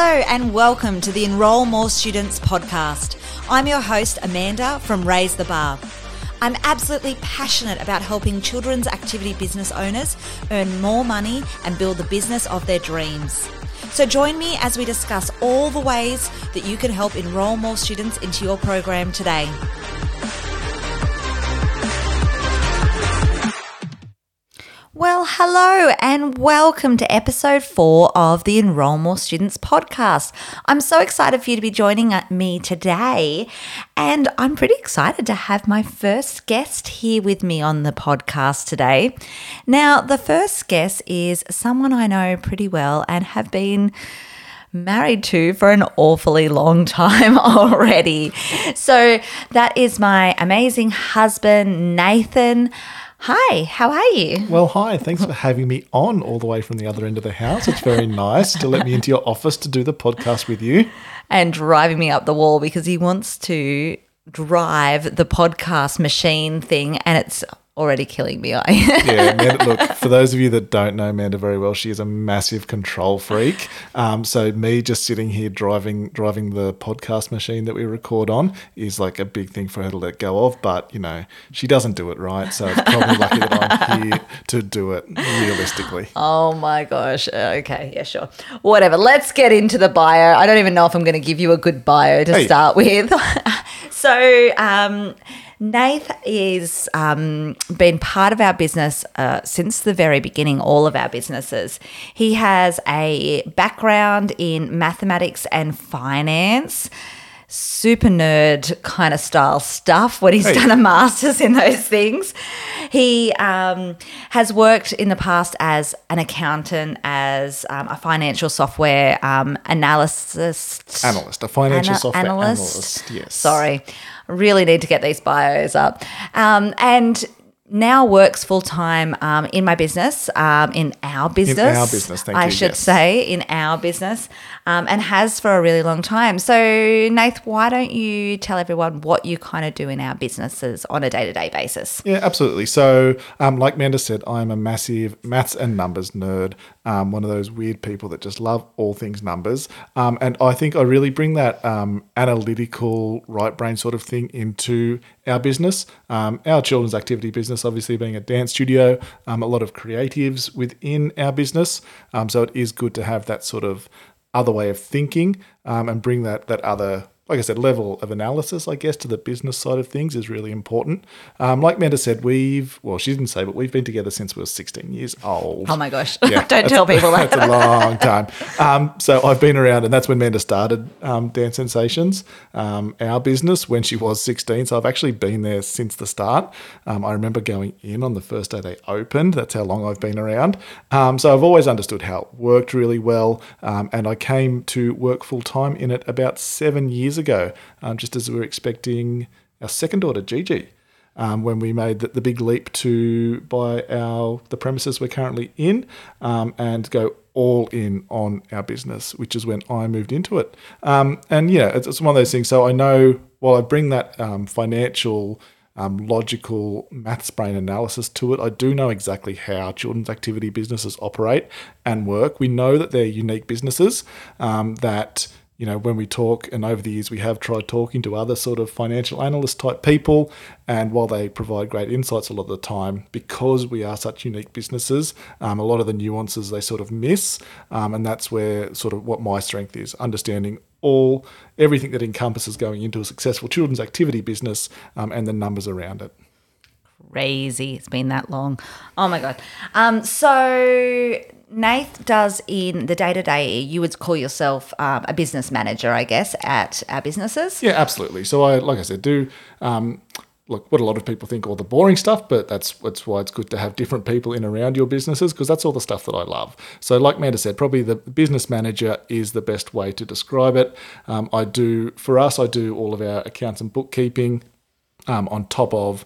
Hello, and welcome to the Enroll More Students podcast. I'm your host, Amanda from Raise the Bar. I'm absolutely passionate about helping children's activity business owners earn more money and build the business of their dreams. So join me as we discuss all the ways that you can help enroll more students into your program today. Well, hello and welcome to episode four of the Enroll More Students podcast. I'm so excited for you to be joining uh, me today, and I'm pretty excited to have my first guest here with me on the podcast today. Now, the first guest is someone I know pretty well and have been married to for an awfully long time already. So, that is my amazing husband, Nathan. Hi, how are you? Well, hi. Thanks for having me on all the way from the other end of the house. It's very nice to let me into your office to do the podcast with you. And driving me up the wall because he wants to drive the podcast machine thing and it's already killing me. I. Yeah, Amanda, look, for those of you that don't know Amanda very well, she is a massive control freak. Um, so me just sitting here driving driving the podcast machine that we record on is like a big thing for her to let go of. But you know, she doesn't do it right, so it's probably lucky that I'm here to do it realistically. Oh my gosh. Okay, yeah, sure. Whatever. Let's get into the bio. I don't even know if I'm going to give you a good bio to hey. start with. so. Um, Nath is um, been part of our business uh, since the very beginning, all of our businesses. He has a background in mathematics and finance super nerd kind of style stuff when he's hey. done a master's in those things. He um, has worked in the past as an accountant, as um, a financial software um, analyst. Analyst, a financial Ana- software analyst. analyst. Yes. Sorry really need to get these bios up. Um, and now works full time um, in my business, um, in our business. In our business, I you, should yes. say, in our business, um, and has for a really long time. So, Nath, why don't you tell everyone what you kind of do in our businesses on a day to day basis? Yeah, absolutely. So, um, like Manda said, I'm a massive maths and numbers nerd um, one of those weird people that just love all things numbers. Um, and I think I really bring that um, analytical right brain sort of thing into our business. Um, our children's activity business, obviously being a dance studio, um, a lot of creatives within our business. Um, so it is good to have that sort of other way of thinking and bring that that other like I said, level of analysis, I guess, to the business side of things is really important. Um, like Manda said, we've, well, she didn't say, but we've been together since we were 16 years old. Oh my gosh. Yeah, Don't tell people that. That's a long time. Um, so I've been around, and that's when Manda started um, Dance Sensations, um, our business, when she was 16. So I've actually been there since the start. Um, I remember going in on the first day they opened. That's how long I've been around. Um, so I've always understood how it worked really well. and I came to work full time in it about seven years ago, um, just as we were expecting our second daughter, Gigi. Um, when we made the, the, big leap to buy our the premises we're currently in um, and go all in on our business, which is when I moved into it. Um, and yeah, it's, it's, one of those things. So I know while I bring that um, financial. Um, logical maths brain analysis to it. I do know exactly how children's activity businesses operate and work. We know that they're unique businesses um, that you know, when we talk, and over the years we have tried talking to other sort of financial analyst type people, and while they provide great insights a lot of the time, because we are such unique businesses, um, a lot of the nuances they sort of miss, um, and that's where sort of what my strength is, understanding all everything that encompasses going into a successful children's activity business um, and the numbers around it crazy. It's been that long. Oh my god. Um, so Nath does in the day to day, you would call yourself um, a business manager, I guess, at our businesses. Yeah, absolutely. So I, like I said, do. Um, look, what a lot of people think all the boring stuff, but that's that's why it's good to have different people in around your businesses because that's all the stuff that I love. So, like Manda said, probably the business manager is the best way to describe it. Um, I do for us, I do all of our accounts and bookkeeping um, on top of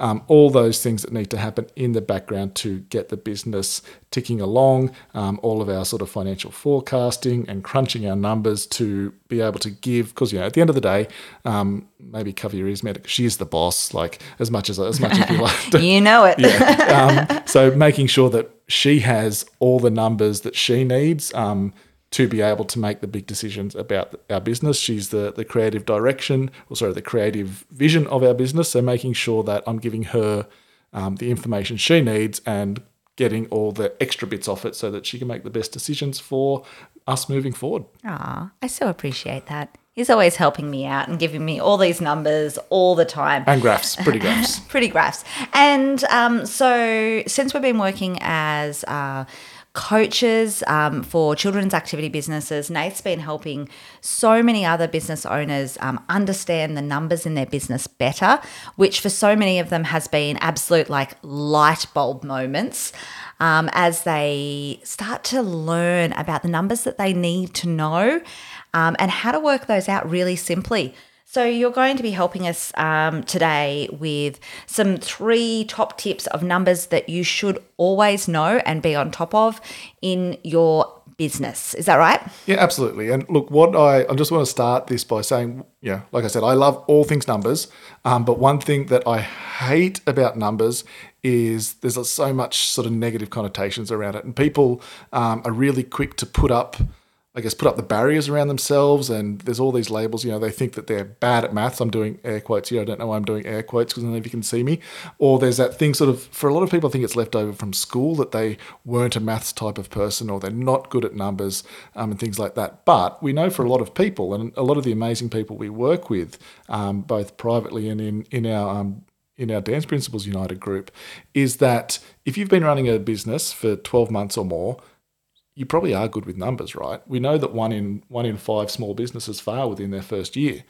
um, all those things that need to happen in the background to get the business ticking along, um, all of our sort of financial forecasting and crunching our numbers to be able to give, because you know, at the end of the day, um, maybe cover your ears, Medic. She is the boss, like as much as as much as you like. To, you know it. yeah. Um, so making sure that she has all the numbers that she needs um, to be able to make the big decisions about our business. She's the, the creative direction, or sorry, the creative vision of our business. So making sure that I'm giving her um, the information she needs and getting all the extra bits off it so that she can make the best decisions for us moving forward. Ah, I so appreciate that. He's always helping me out and giving me all these numbers all the time. And graphs, pretty graphs. pretty graphs. And um, so, since we've been working as uh, coaches um, for children's activity businesses, Nate's been helping so many other business owners um, understand the numbers in their business better, which for so many of them has been absolute like light bulb moments um, as they start to learn about the numbers that they need to know um, and how to work those out really simply. So, you're going to be helping us um, today with some three top tips of numbers that you should always know and be on top of in your business. Is that right? Yeah, absolutely. And look, what I, I just want to start this by saying, yeah, like I said, I love all things numbers. Um, but one thing that I hate about numbers is there's so much sort of negative connotations around it. And people um, are really quick to put up I guess, put up the barriers around themselves. And there's all these labels, you know, they think that they're bad at maths. I'm doing air quotes here. I don't know why I'm doing air quotes because none of you can see me. Or there's that thing sort of, for a lot of people, I think it's left over from school that they weren't a maths type of person or they're not good at numbers um, and things like that. But we know for a lot of people and a lot of the amazing people we work with, um, both privately and in, in our um, in our Dance Principals United group is that if you've been running a business for 12 months or more, you probably are good with numbers, right? We know that one in one in five small businesses fail within their first year,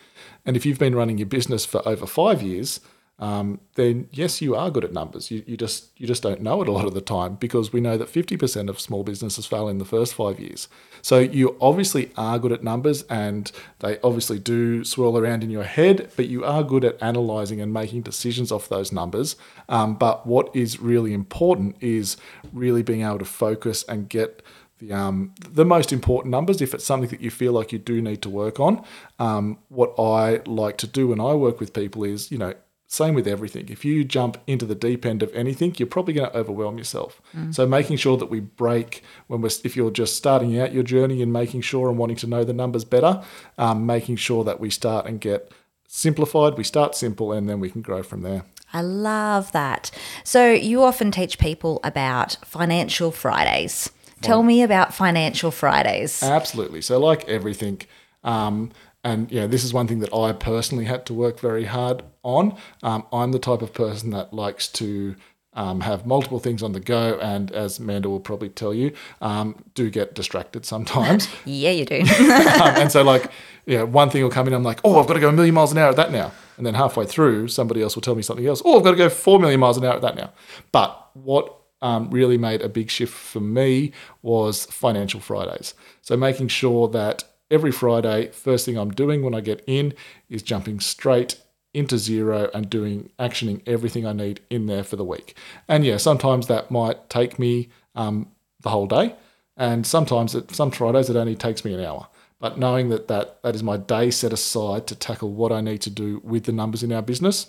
and if you've been running your business for over five years, um, then yes, you are good at numbers. You, you just you just don't know it a lot of the time because we know that fifty percent of small businesses fail in the first five years. So you obviously are good at numbers, and they obviously do swirl around in your head. But you are good at analysing and making decisions off those numbers. Um, but what is really important is really being able to focus and get the um, the most important numbers if it's something that you feel like you do need to work on. Um, what I like to do when I work with people is, you know, same with everything. If you jump into the deep end of anything, you're probably going to overwhelm yourself. Mm. So making sure that we break when we're if you're just starting out your journey and making sure and wanting to know the numbers better, um, making sure that we start and get simplified. We start simple and then we can grow from there. I love that. So you often teach people about financial Fridays. Tell me about Financial Fridays. Absolutely. So, like everything, um, and yeah, this is one thing that I personally had to work very hard on. Um, I'm the type of person that likes to um, have multiple things on the go, and as Amanda will probably tell you, um, do get distracted sometimes. yeah, you do. um, and so, like, yeah, one thing will come in, I'm like, oh, I've got to go a million miles an hour at that now. And then halfway through, somebody else will tell me something else. Oh, I've got to go four million miles an hour at that now. But what um, really made a big shift for me was Financial Fridays. So making sure that every Friday, first thing I'm doing when I get in is jumping straight into Xero and doing actioning everything I need in there for the week. And yeah, sometimes that might take me um, the whole day, and sometimes it, some Fridays it only takes me an hour. But knowing that, that that is my day set aside to tackle what I need to do with the numbers in our business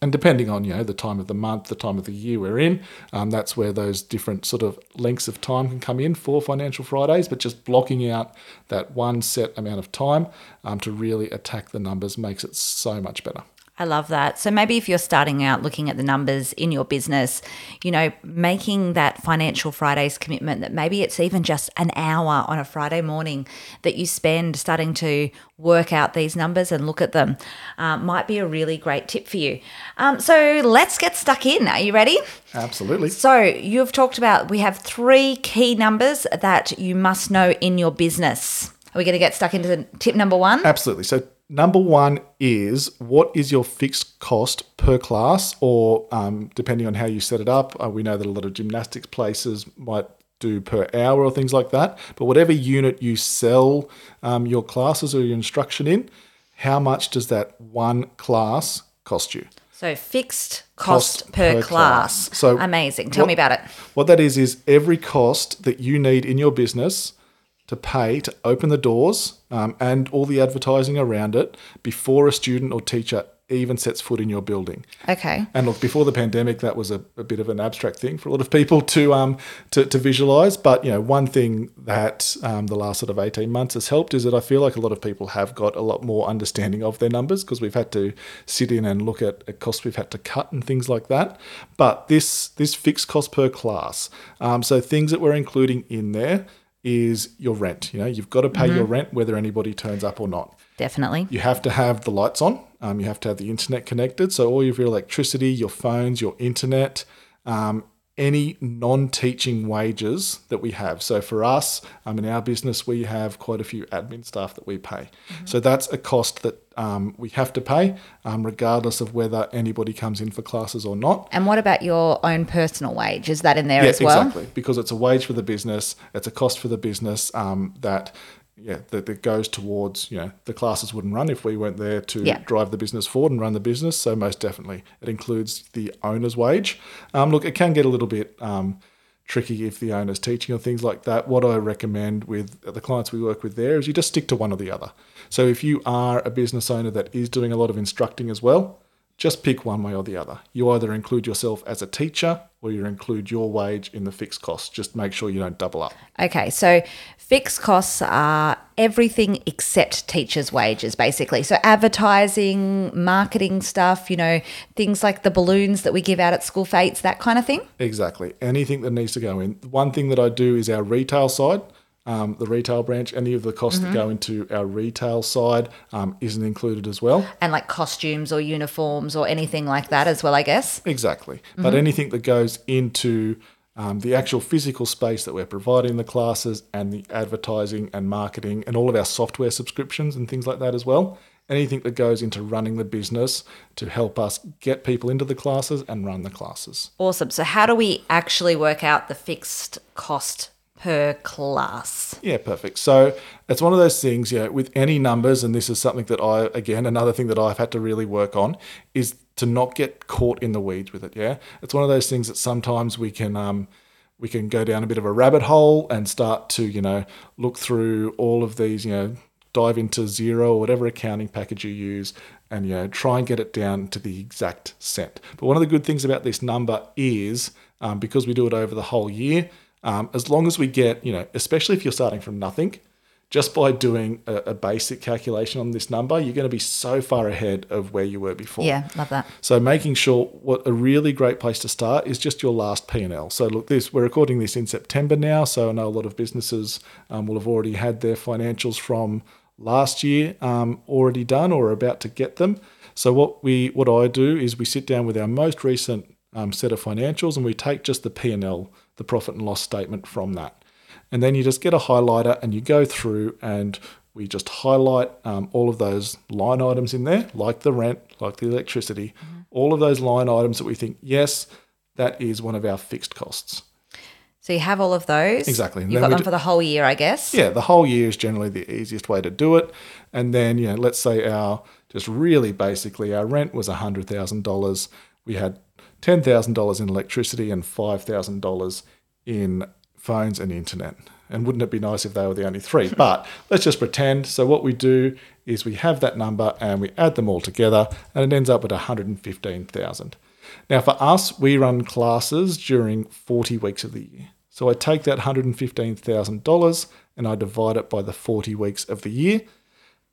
and depending on you know the time of the month, the time of the year we're in, um, that's where those different sort of lengths of time can come in for Financial Fridays. But just blocking out that one set amount of time um, to really attack the numbers makes it so much better. I love that. So maybe if you're starting out looking at the numbers in your business, you know, making that financial Fridays commitment that maybe it's even just an hour on a Friday morning that you spend starting to work out these numbers and look at them uh, might be a really great tip for you. Um, so let's get stuck in. Are you ready? Absolutely. So you've talked about we have three key numbers that you must know in your business. Are we going to get stuck into tip number one? Absolutely. So Number one is what is your fixed cost per class, or um, depending on how you set it up, uh, we know that a lot of gymnastics places might do per hour or things like that. But whatever unit you sell um, your classes or your instruction in, how much does that one class cost you? So fixed cost, cost per, per class. class. So amazing. Tell what, me about it. What that is is every cost that you need in your business to pay to open the doors um, and all the advertising around it before a student or teacher even sets foot in your building. Okay. And look, before the pandemic, that was a, a bit of an abstract thing for a lot of people to um to, to visualize. But you know, one thing that um, the last sort of eighteen months has helped is that I feel like a lot of people have got a lot more understanding of their numbers because we've had to sit in and look at, at costs we've had to cut and things like that. But this this fixed cost per class, um, so things that we're including in there is your rent. You know, you've got to pay your rent whether anybody turns up or not. Definitely. You have to have the lights on. Um, you have to have the internet connected. So all of your electricity, your phones, your internet, um, any non-teaching wages that we have. So for us, um, in our business, we have quite a few admin staff that we pay. So that's a cost that um, we have to pay, um, regardless of whether anybody comes in for classes or not. And what about your own personal wage? Is that in there as well? exactly. Because it's a wage for the business, it's a cost for the business um, that yeah that, that goes towards you know the classes wouldn't run if we weren't there to Yeah. drive the business forward and run the business. So most definitely, it includes the owner's wage. Um, look, it can get a little bit. Um, tricky if the owner's teaching or things like that what i recommend with the clients we work with there is you just stick to one or the other so if you are a business owner that is doing a lot of instructing as well just pick one way or the other. You either include yourself as a teacher or you include your wage in the fixed costs. Just make sure you don't double up. Okay, so fixed costs are everything except teachers' wages, basically. So advertising, marketing stuff, you know, things like the balloons that we give out at school fates, that kind of thing. Exactly. Anything that needs to go in. One thing that I do is our retail side. Um, the retail branch, any of the costs that go into our retail side um, isn't included as well. And like costumes or uniforms or anything like that as well, I guess. Exactly. But anything that goes into um, the actual physical space that we're providing the classes and the advertising and marketing and all of our software subscriptions and things like that as well. Anything that goes into running the business to help us get people into the classes and run the classes. Awesome. So, how do we actually work out the fixed cost per class? Yeah, perfect. So it's one of those things, you know, with any numbers, and this is something that I, again, another thing that I've had to really work on is to not get caught in the weeds with it. Yeah. It's one of those things that sometimes we can, um, we can go down a bit of a rabbit hole and start to, you know, look through all of these, you know, dive into Xero or whatever accounting package you use and, you know, try and get it down to the exact cent. But one of the good things about this number is um, because we do it over the whole year, um, as long as we get, you know, especially if you're starting from nothing, just by doing a, a basic calculation on this number, you're going to be so far ahead of where you were before. Yeah, love that. So making sure what a really great place to start is just your last P&L. So look, this we're recording this in September now, so I know a lot of businesses um, will have already had their financials from last year um, already done or about to get them. So what we what I do is we sit down with our most recent um, set of financials and we take just the P&L, the profit and loss statement from that. And then you just get a highlighter and you go through and we just highlight um, all of those line items in there, like the rent, like the electricity, all of those line items that we think, yes, that is one of our fixed costs. So, you have all of those. Exactly. You've got them do- for the whole year, I guess. Yeah, the whole year is generally the easiest way to do it. And then, you know, let's say our just really basically our rent was $100,000. We had $10,000 in electricity and $5,000 in phones and internet. And wouldn't it be nice if they were the only three? But let's just pretend. So what we do is we have that number and we add them all together and it ends up at 115,000. Now for us, we run classes during 40 weeks of the year. So I take that $115,000 and I divide it by the 40 weeks of the year.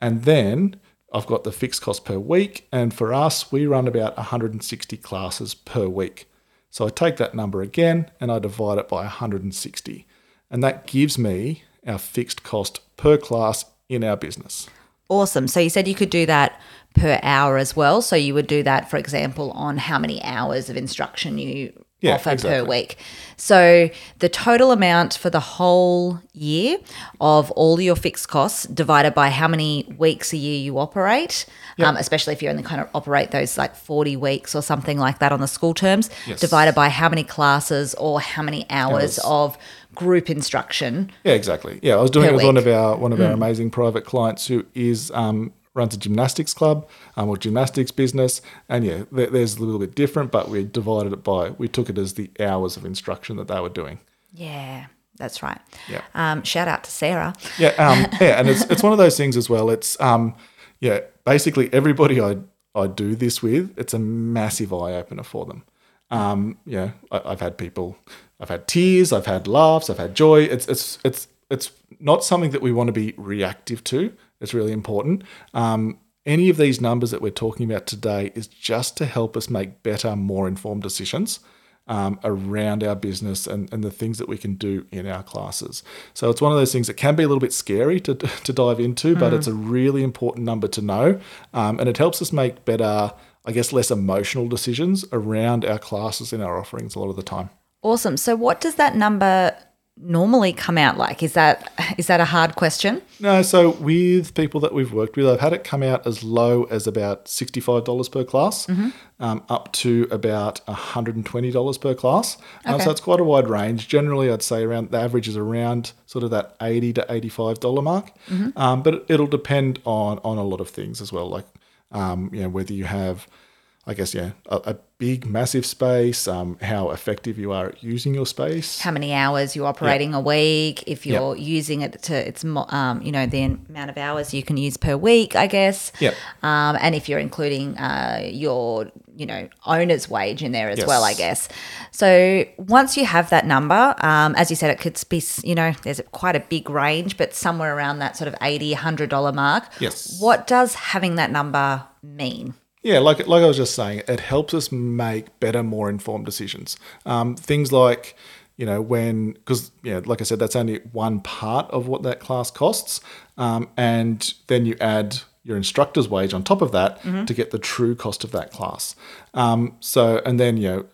And then I've got the fixed cost per week. And for us, we run about 160 classes per week. So I take that number again and I divide it by 160. And that gives me our fixed cost per class in our business. Awesome. So, you said you could do that per hour as well. So, you would do that, for example, on how many hours of instruction you Yeah, offer per exactly. week. So, the total amount for the whole year of all your fixed costs divided by how many weeks a year you operate, um, especially if you only kind of operate those like 40 weeks or something like that on the school terms, Yes. divided by how many classes or how many hours Hours. of group instruction. Yeah, exactly. Yeah, I was doing it with one of our one of our amazing private clients who is um, runs a gymnastics club um, or gymnastics business, and yeah, there, there's a little bit different, but we divided it by we took it as the hours of instruction that they were doing. Yeah, that's right. Yeah. Um, shout out to Sarah. Yeah, um, yeah, and it's it's one of those things as well. It's um, yeah, basically everybody I I do this with, it's a massive eye opener for them. Um, yeah, I, I've had people, I've had tears, I've had laughs, I've had joy. It's it's it's it's not something that we want to be reactive to. It's really important. Um, any of these numbers that we're talking about today is just to help us make better, more informed decisions um, around our business and, and the things that we can do in our classes. So it's one of those things that can be a little bit scary to, to dive into, but it's a really important number to know. Um, and it helps us make better, I guess, less emotional decisions around our classes and our offerings a lot of the time. Awesome. So, what does that number normally come out like? Is that is that a hard question? No, so with people that we've worked with, I've had it come out as low as about $65 per class, um, up to about $120 per class. Um, Okay. so it's quite a wide range. Generally, I'd say around the average is around sort of that 80 to $85 mark. Um, but it- it'll depend on, on a lot of things as well, like um, you know, whether you have, I guess, yeah, a, a big, massive space, um, how effective you are at using your space. How many hours you're operating a week? If you're using it to its um, you know the amount of hours you can use per week, I guess. Yep. Um, and if you're including uh, your you know owner's wage in there as well, I guess. So once you have that number, um, as you said, it could be you know there's quite a big range, but somewhere around that sort of 80 100 dollar mark. Yes. What does having that number mean? Yeah, like like I was just saying, it helps us make better, more informed decisions. Um, things like, you know, when because yeah, like I said, that's only one part of what that class costs, um, and then you add your instructor's wage on top of that to get the true cost of that class. Um, so and then you know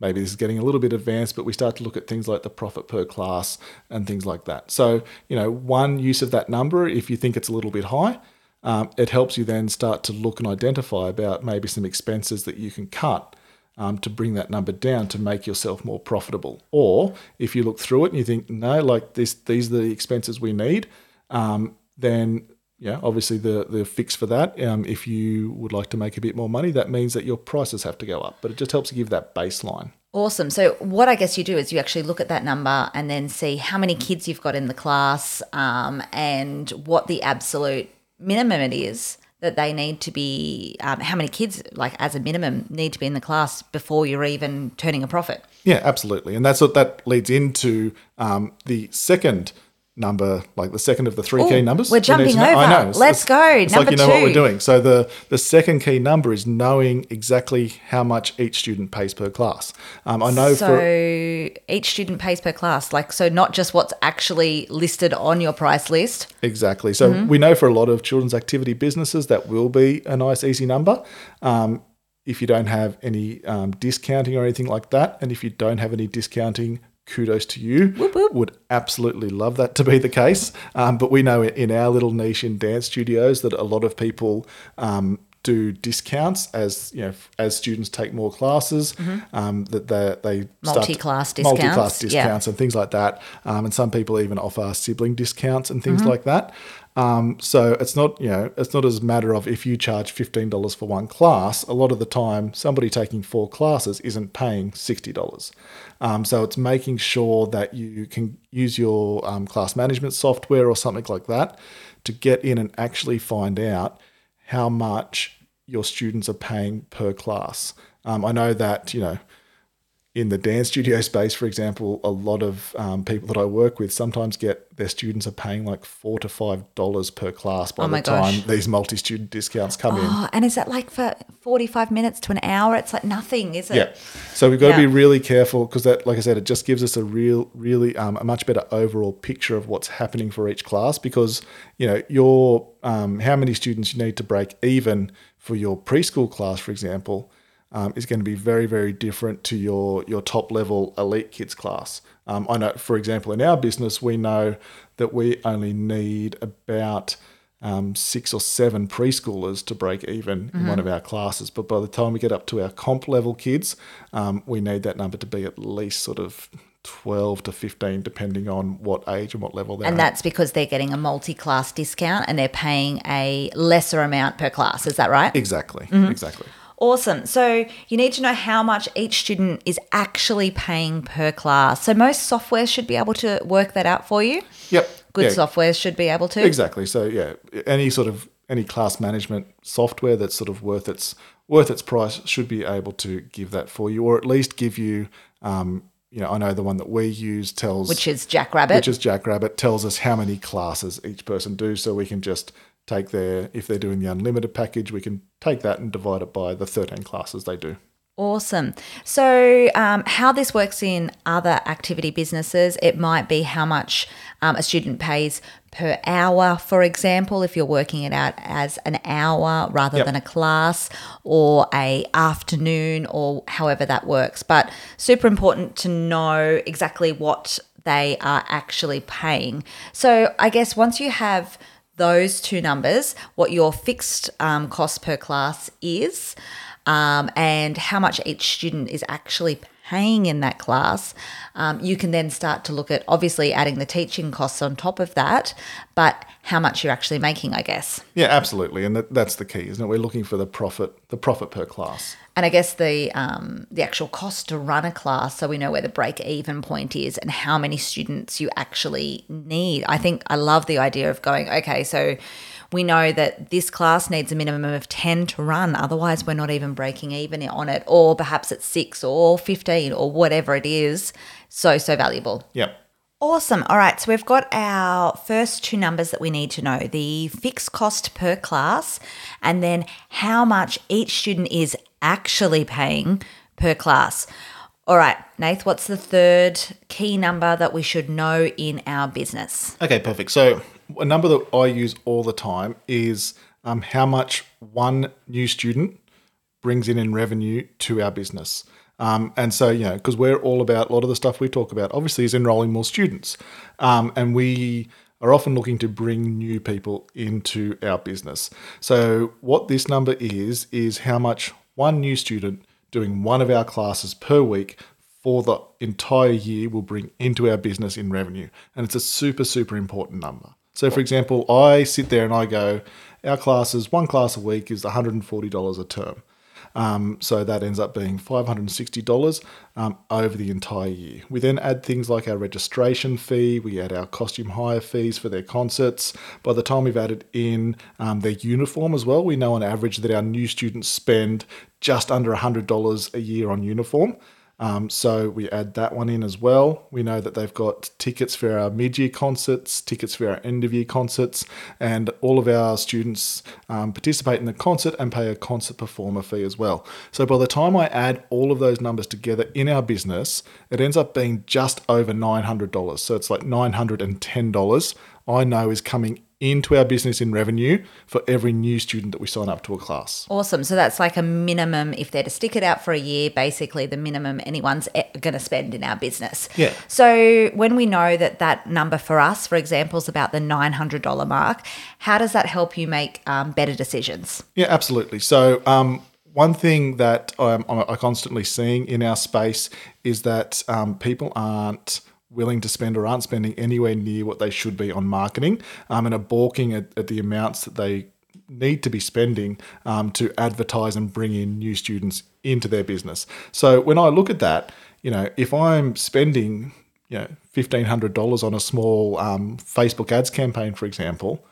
maybe this is getting a little bit advanced, but we start to look at things like the profit per class and things like that. So, you know, one use of that number, if you think it's a little bit high, um, it helps you then start to look and identify about maybe some expenses that you can cut um, to bring that number down to make yourself more profitable. Or if you look through it and you think, no, like this, these are the expenses we need, um, then yeah, obviously the the fix for that. Um, if you would like to make a bit more money, that means that your prices have to go up. But it just helps give that baseline. Awesome. So, what I guess you do is you actually look at that number and then see how many kids you've got in the class um, and what the absolute minimum it is that they need to be, um, how many kids, like as a minimum, need to be in the class before you're even turning a profit. Yeah, absolutely, and that's what that leads into um, the second number, like the second of the three key numbers. we're jumping know. I know. It's- Let's it's- go. It's Number like you know what we're doing. So the the second key number is knowing exactly how much each student pays per class. Um, I know So, for each student pays per class, like, so not just what's actually listed on your price list. Exactly. So Mm-hmm. we know for a lot of children's activity businesses that will be a nice, easy number. Um, if you don't have any um, discounting or anything like that, and if you don't have any discounting, kudos to you. whoop. Would absolutely love that to be the case. Um, but we know in our little niche in dance studios that a lot of people. Um, do discounts as you know as students take more classes um, that they they start- Mm-hmm. Multi-class discounts multi-class discounts, yeah. and things like that um, and some people even offer sibling discounts and Mm-hmm. things like that um, so it's not you know it's not as a matter of if you charge $15 for one class a lot of the time somebody taking four classes isn't paying $60 um, so it's making sure that you can use your um, class management software or something like that to get in and actually find out how much your students are paying per class. Um, I know that, you know, in the dance studio space, for example, a lot of um, people that I work with sometimes get their students are paying like four to five dollars per class by Oh the time gosh. these multi-student discounts come in. Oh, and is that like for 45 minutes to an hour? It's like nothing, is it? Yeah. So we've got to be really careful because that, like I said, it just gives us a real, really um, a much better overall picture of what's happening for each class because you know your um, how many students you need to break even for your preschool class, for example. Um, is going to be very, very different to your your top level elite kids class. Um, I know, for example, in our business, we know that we only need about um, six or seven preschoolers to break even in one of our classes. But by the time we get up to our comp level kids, um, we need that number to be at least sort of 12 to 15, depending on what age and what level they're And at. that's because they're getting a multi class discount and they're paying a lesser amount per class. Is that right? Exactly, Mm-hmm. exactly. Awesome. So you need to know how much each student is actually paying per class. So most software should be able to work that out for you. Yep. Good yeah, software should be able to. Exactly. So yeah, any sort of any class management software that's sort of worth its worth its price should be able to give that for you, or at least give you. Um, you know, I know the one that we use tells Which is Jackrabbit. which is Jackrabbit, tells us how many classes each person do, so we can just take their if they're doing the unlimited package, we can take that and divide it by the thirteen classes they do. Awesome. So, um, how this works in other activity businesses, it might be how much um, a student pays per hour, for example, if you're working it out as an hour rather Yep. than a class or a afternoon or however that works. But super important to know exactly what they are actually paying. So, I guess once you have those two numbers, what your fixed um, cost per class is, um, and how much each student is actually paying in that class, um, you can then start to look at obviously adding the teaching costs on top of that, but how much you're actually making, I guess. Yeah, absolutely, and that, that's the key, isn't it? We're looking for the profit, the profit per class. And I guess the um, the actual cost to run a class, so we know where the break even point is and how many students you actually need. I think I love the idea of going, okay, so we know that this class needs a minimum of 10 to run, otherwise, we're not even breaking even on it, or perhaps it's six or 15 or whatever it is. So, so valuable. Yep. Awesome. All right. So we've got our first two numbers that we need to know the fixed cost per class, and then how much each student is actually paying per class. All right, Nath, what's the third key number that we should know in our business? Okay, perfect. So a number that I use all the time is um, how much one new student brings in in revenue to our business. Um, and so, you know, because we're all about a lot of the stuff we talk about, obviously, is enrolling more students. Um, and we are often looking to bring new people into our business. So, what this number is, is how much one new student doing one of our classes per week for the entire year will bring into our business in revenue. And it's a super, super important number. So, for example, I sit there and I go, our classes, one class a week is $140 a term. Um, so that ends up being $560 um, over the entire year. We then add things like our registration fee, we add our costume hire fees for their concerts. By the time we've added in um, their uniform as well, we know on average that our new students spend just under $100 a year on uniform. Um, so we add that one in as well. We know that they've got tickets for our mid-year concerts, tickets for our end-of-year concerts, and all of our students um, participate in the concert and pay a concert performer fee as well. So by the time I add all of those numbers together in our business, it ends up being just over $900. So it's like $910 I know is coming into our business in revenue for every new student that we sign up to a class. Awesome. So that's like a minimum, if they're to stick it out for a year, basically the minimum anyone's going to spend in our business. Yeah. So when we know that that number for us, for example, is about the $900 mark, how does that help you make um, better decisions? Yeah, absolutely. So, um, one thing that I'm, I'm constantly seeing in our space is that um, people aren't willing to spend or aren't spending anywhere near what they should be on marketing um, and are balking at, at the amounts that they need to be spending um, to advertise and bring in new students into their business. So when I look at that, you know, if I'm spending, you know, fifteen hundred dollars on a small um, Facebook ads campaign, for example,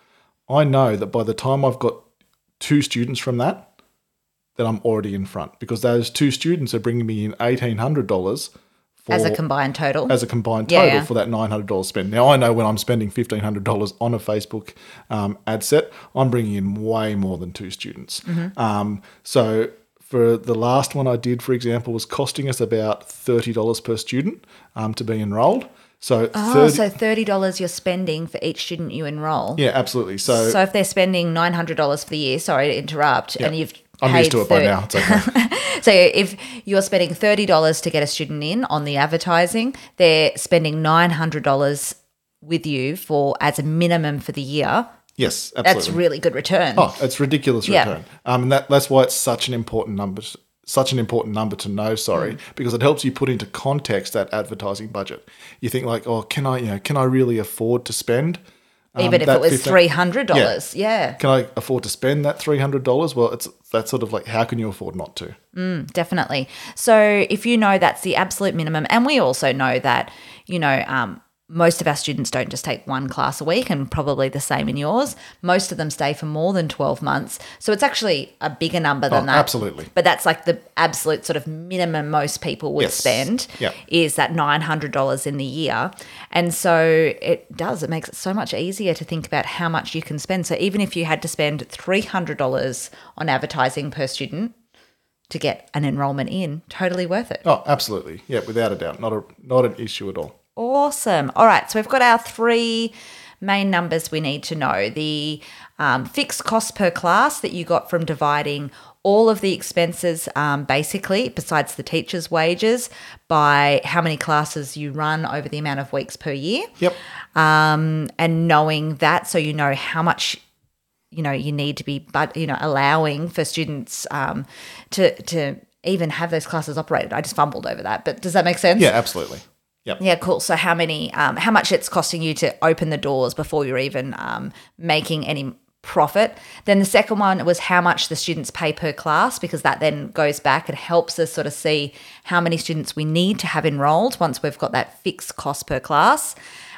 I know that by the time I've got two students from that, that I'm already in front because those two students are bringing me in eighteen hundred dollars As a combined total. as a combined total yeah. for that nine hundred dollars spend. Now I know when I'm spending fifteen hundred dollars on a Facebook um, ad set, I'm bringing in way more than two students. Mm-hmm. Um, so for the last one I did, for example, was costing us about thirty dollars per student um, to be enrolled. So oh, 30, so $30 you're spending for each student you enroll. yeah, absolutely. So, So if they're spending $900 for the year, sorry to interrupt, and you've I'm used to it by 30 now. It's okay. So if you're spending thirty dollars to get a student in on the advertising, they're spending nine hundred dollars with you for as a minimum for the year. yes, absolutely. That's really good return. Oh, it's ridiculous Yeah. return. Um, and that, that's why it's such an important number. Such an important number to know. Sorry, Mm. because it helps you put into context that advertising budget. You think like, oh, can I, you know, can I really afford to spend? Um, Even if it was three hundred dollars, yeah. Can I afford to spend that three hundred dollars? Well, it's that's sort of like, how can you afford not to? definitely. So if you know that's the absolute minimum, and we also know that, you know, um, most of our students don't just take one class a week and probably the same in yours. Most of them stay for more than 12 months. So it's actually a bigger number than Oh, that. absolutely. But that's like the absolute sort of minimum most people would Yes. spend Yep. is that $900 in the year. And so it does, it makes it so much easier to think about how much you can spend. So even if you had to spend $300 on advertising per student to get an enrollment in, totally worth it. Oh, absolutely. Yeah, without a doubt. Not a not an issue at all. Awesome. All right. So we've got our three main numbers we need to know the um, fixed cost per class that you got from dividing all of the expenses, um, basically, besides the teacher's wages, by how many classes you run over the amount of weeks per year. Yep. Um, and knowing that, so you know how much you know you need to be but you know allowing for students um, to to even have those classes operated i just fumbled over that but does that make sense Yeah, absolutely. Yep. yeah, cool. So how many, um, how much it's costing you to open the doors before you're even um, making any profit? Then the second one was how much the students pay per class, because that then goes back and helps us sort of see how many students we need to have enrolled once we've got that fixed cost per class.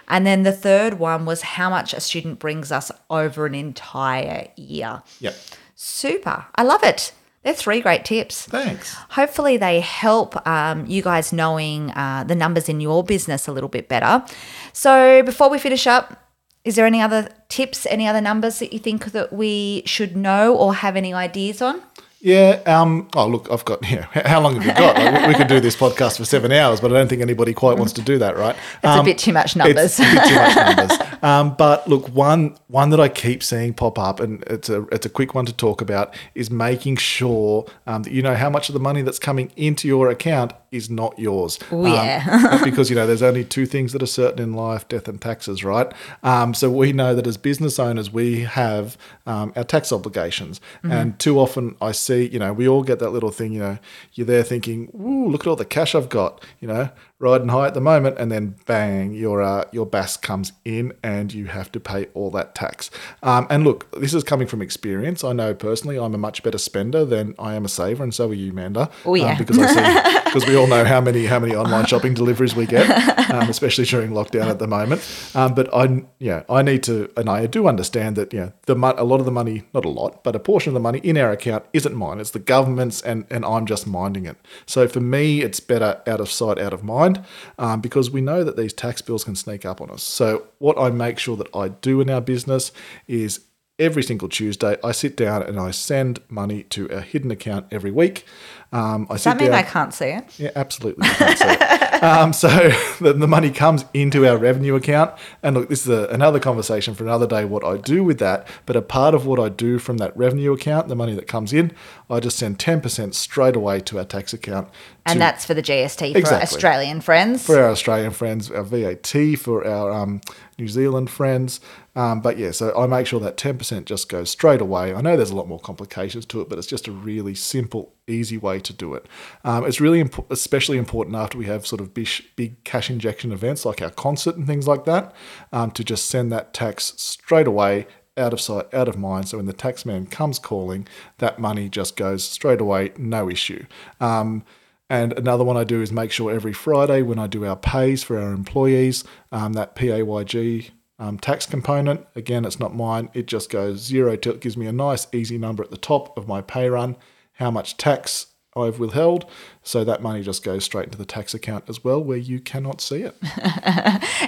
And then the third one was how much a student brings us over an entire year. Yep. Super. I love it. They're three great tips. Thanks. Hopefully, they help um, you guys knowing uh, the numbers in your business a little bit better. So, before we finish up, is there any other tips, any other numbers that you think that we should know or have any ideas on? Yeah. Um. Oh, look, I've got. Yeah. How long have you got? Like, we- could do this podcast for seven hours, but I don't think anybody quite wants to do that, right? It's a bit too much numbers. It's a bit too much numbers. Um, but look, one one that I keep seeing pop up, and it's a it's a quick one to talk about, is making sure um, that you know how much of the money that's coming into your account is not yours. Oh, Um, yeah. because you know there's only two things that are certain in life: death and taxes, right? Um, so we know that as business owners, we have um, our tax obligations, Mm-hmm. and too often I see, you know, we all get that little thing, you know, you're there thinking, "Ooh, look at all the cash I've got," you know, riding high at the moment, and then bang, your uh, your BAS comes in, and you have to pay all that tax. Um, and look, this is coming from experience. I know personally, I'm a much better spender than I am a saver, and so are you, Manda. Oh, yeah. Um, because I see because we all know how many how many online shopping deliveries we get, um, especially during lockdown at the moment. Um, but I yeah I need to and I do understand that yeah the a lot of the money not a lot but a portion of the money in our account isn't mine. It's the government's and and I'm just minding it. So for me it's better out of sight out of mind um, because we know that these tax bills can sneak up on us. So what I make sure that I do in our business is every single Tuesday, I sit down and I send money to a hidden account every week. Um, I Does that mean down. I can't see it? Yeah, absolutely. you can't see it. um, so the, the money comes into our revenue account. And look, this is a, another conversation for another day what I do with that. But a part of what I do from that revenue account, the money that comes in, I just send 10% straight away to our tax account. And to- that's for the GST for Exactly. Australian friends. for our Australian friends, our VAT for our um, New Zealand friends. Um, but yeah, so I make sure that 10% just goes straight away. I know there's a lot more complications to it, but it's just a really simple, easy way to do it. Um, it's really imp- especially important after we have sort of big, big cash injection events like our concert and things like that um, to just send that tax straight away. Out of sight, out of mind. So when the tax man comes calling, that money just goes straight away, no issue. Um, and another one I do is make sure every Friday when I do our pays for our employees, um, that PAYG um, tax component, again, it's not mine. It just goes Xero till it gives me a nice easy number at the top of my pay run, how much tax I've withheld. So that money just goes straight into the tax account as well, where you cannot see it.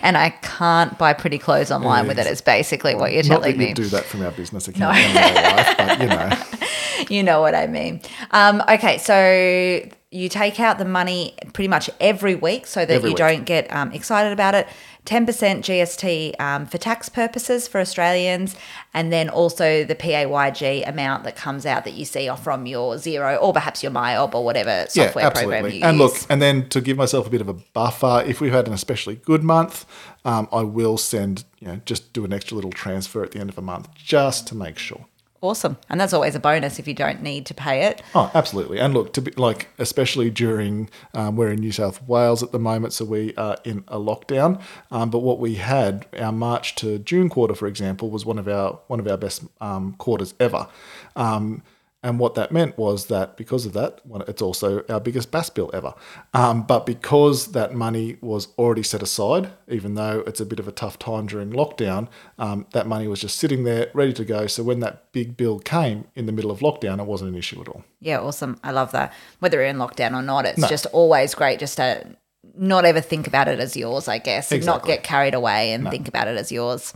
and I can't buy pretty clothes online with it. It's basically what you're Not telling you me. do that from our business account real life, but you know. you know what I mean. Um, okay, so you take out the money pretty much every week so that Every you week. don't get um, excited about it. 10% GST um, for tax purposes for Australians, and then also the PAYG amount that comes out that you see off from your Xero or perhaps your MYOB or whatever software program you use. and use. look, and then to give myself a bit of a buffer, if we've had an especially good month, um, I will send, you know, just do an extra little transfer at the end of a month just to make sure. Awesome. And that's always a bonus if you don't need to pay it. Oh, absolutely. And look, to be like, especially during um, we're in New South Wales at the moment, so we are in a lockdown. Um, but what we had, our March to June quarter, for example, was one of our one of our best um, quarters ever. Um, And what that meant was that because of that, it's also our biggest BAS bill ever. Um, but because that money was already set aside, even though it's a bit of a tough time during lockdown, um, that money was just sitting there ready to go. So when that big bill came in the middle of lockdown, it wasn't an issue at all. Yeah, awesome. I love that. Whether you're in lockdown or not, it's just always great just to not ever think about it as yours, I guess, and not get carried away and think about it as yours.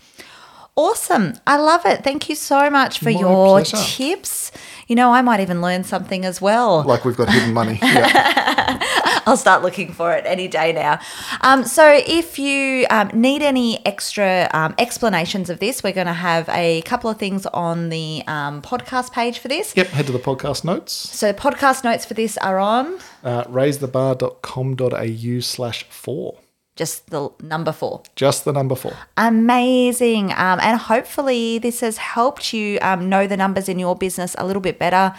Awesome. I love it. Thank you so much for My your pleasure. tips. You know, I might even learn something as well. Like we've got hidden money. Yeah. I'll start looking for it any day now. Um, so, if you um, need any extra um, explanations of this, we're going to have a couple of things on the um, podcast page for this. Yep, head to the podcast notes. So, podcast notes for this are on Uh, raisethebar.com.au slash four. Just the number four. Just the number four. Amazing. Um, and hopefully, this has helped you um, know the numbers in your business a little bit better.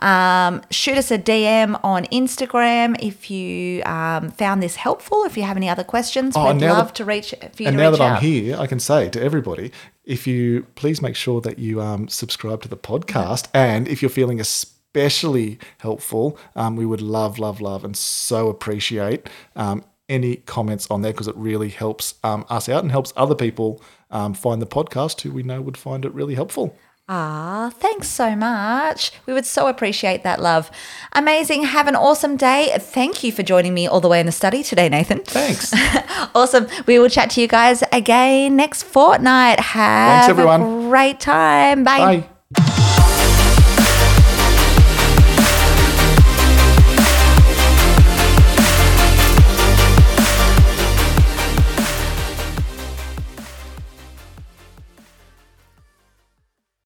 Um, shoot us a DM on Instagram if you um, found this helpful. If you have any other questions, Oh, we'd love that- to reach for you And now that out. I'm here, I can say to everybody, if you please make sure that you um, subscribe to the podcast, and if you're feeling especially helpful, um, we would love, love, love, and so appreciate um, any comments on there because it really helps um, us out and helps other people um, find the podcast who we know would find it really helpful. Ah, thanks so much. We would so appreciate that, love. Amazing. Have an awesome day. Thank you for joining me all the way in the study today, Nathan. Thanks. awesome. We will chat to you guys again next fortnight. Have Thanks, everyone. a great time. Bye. Bye.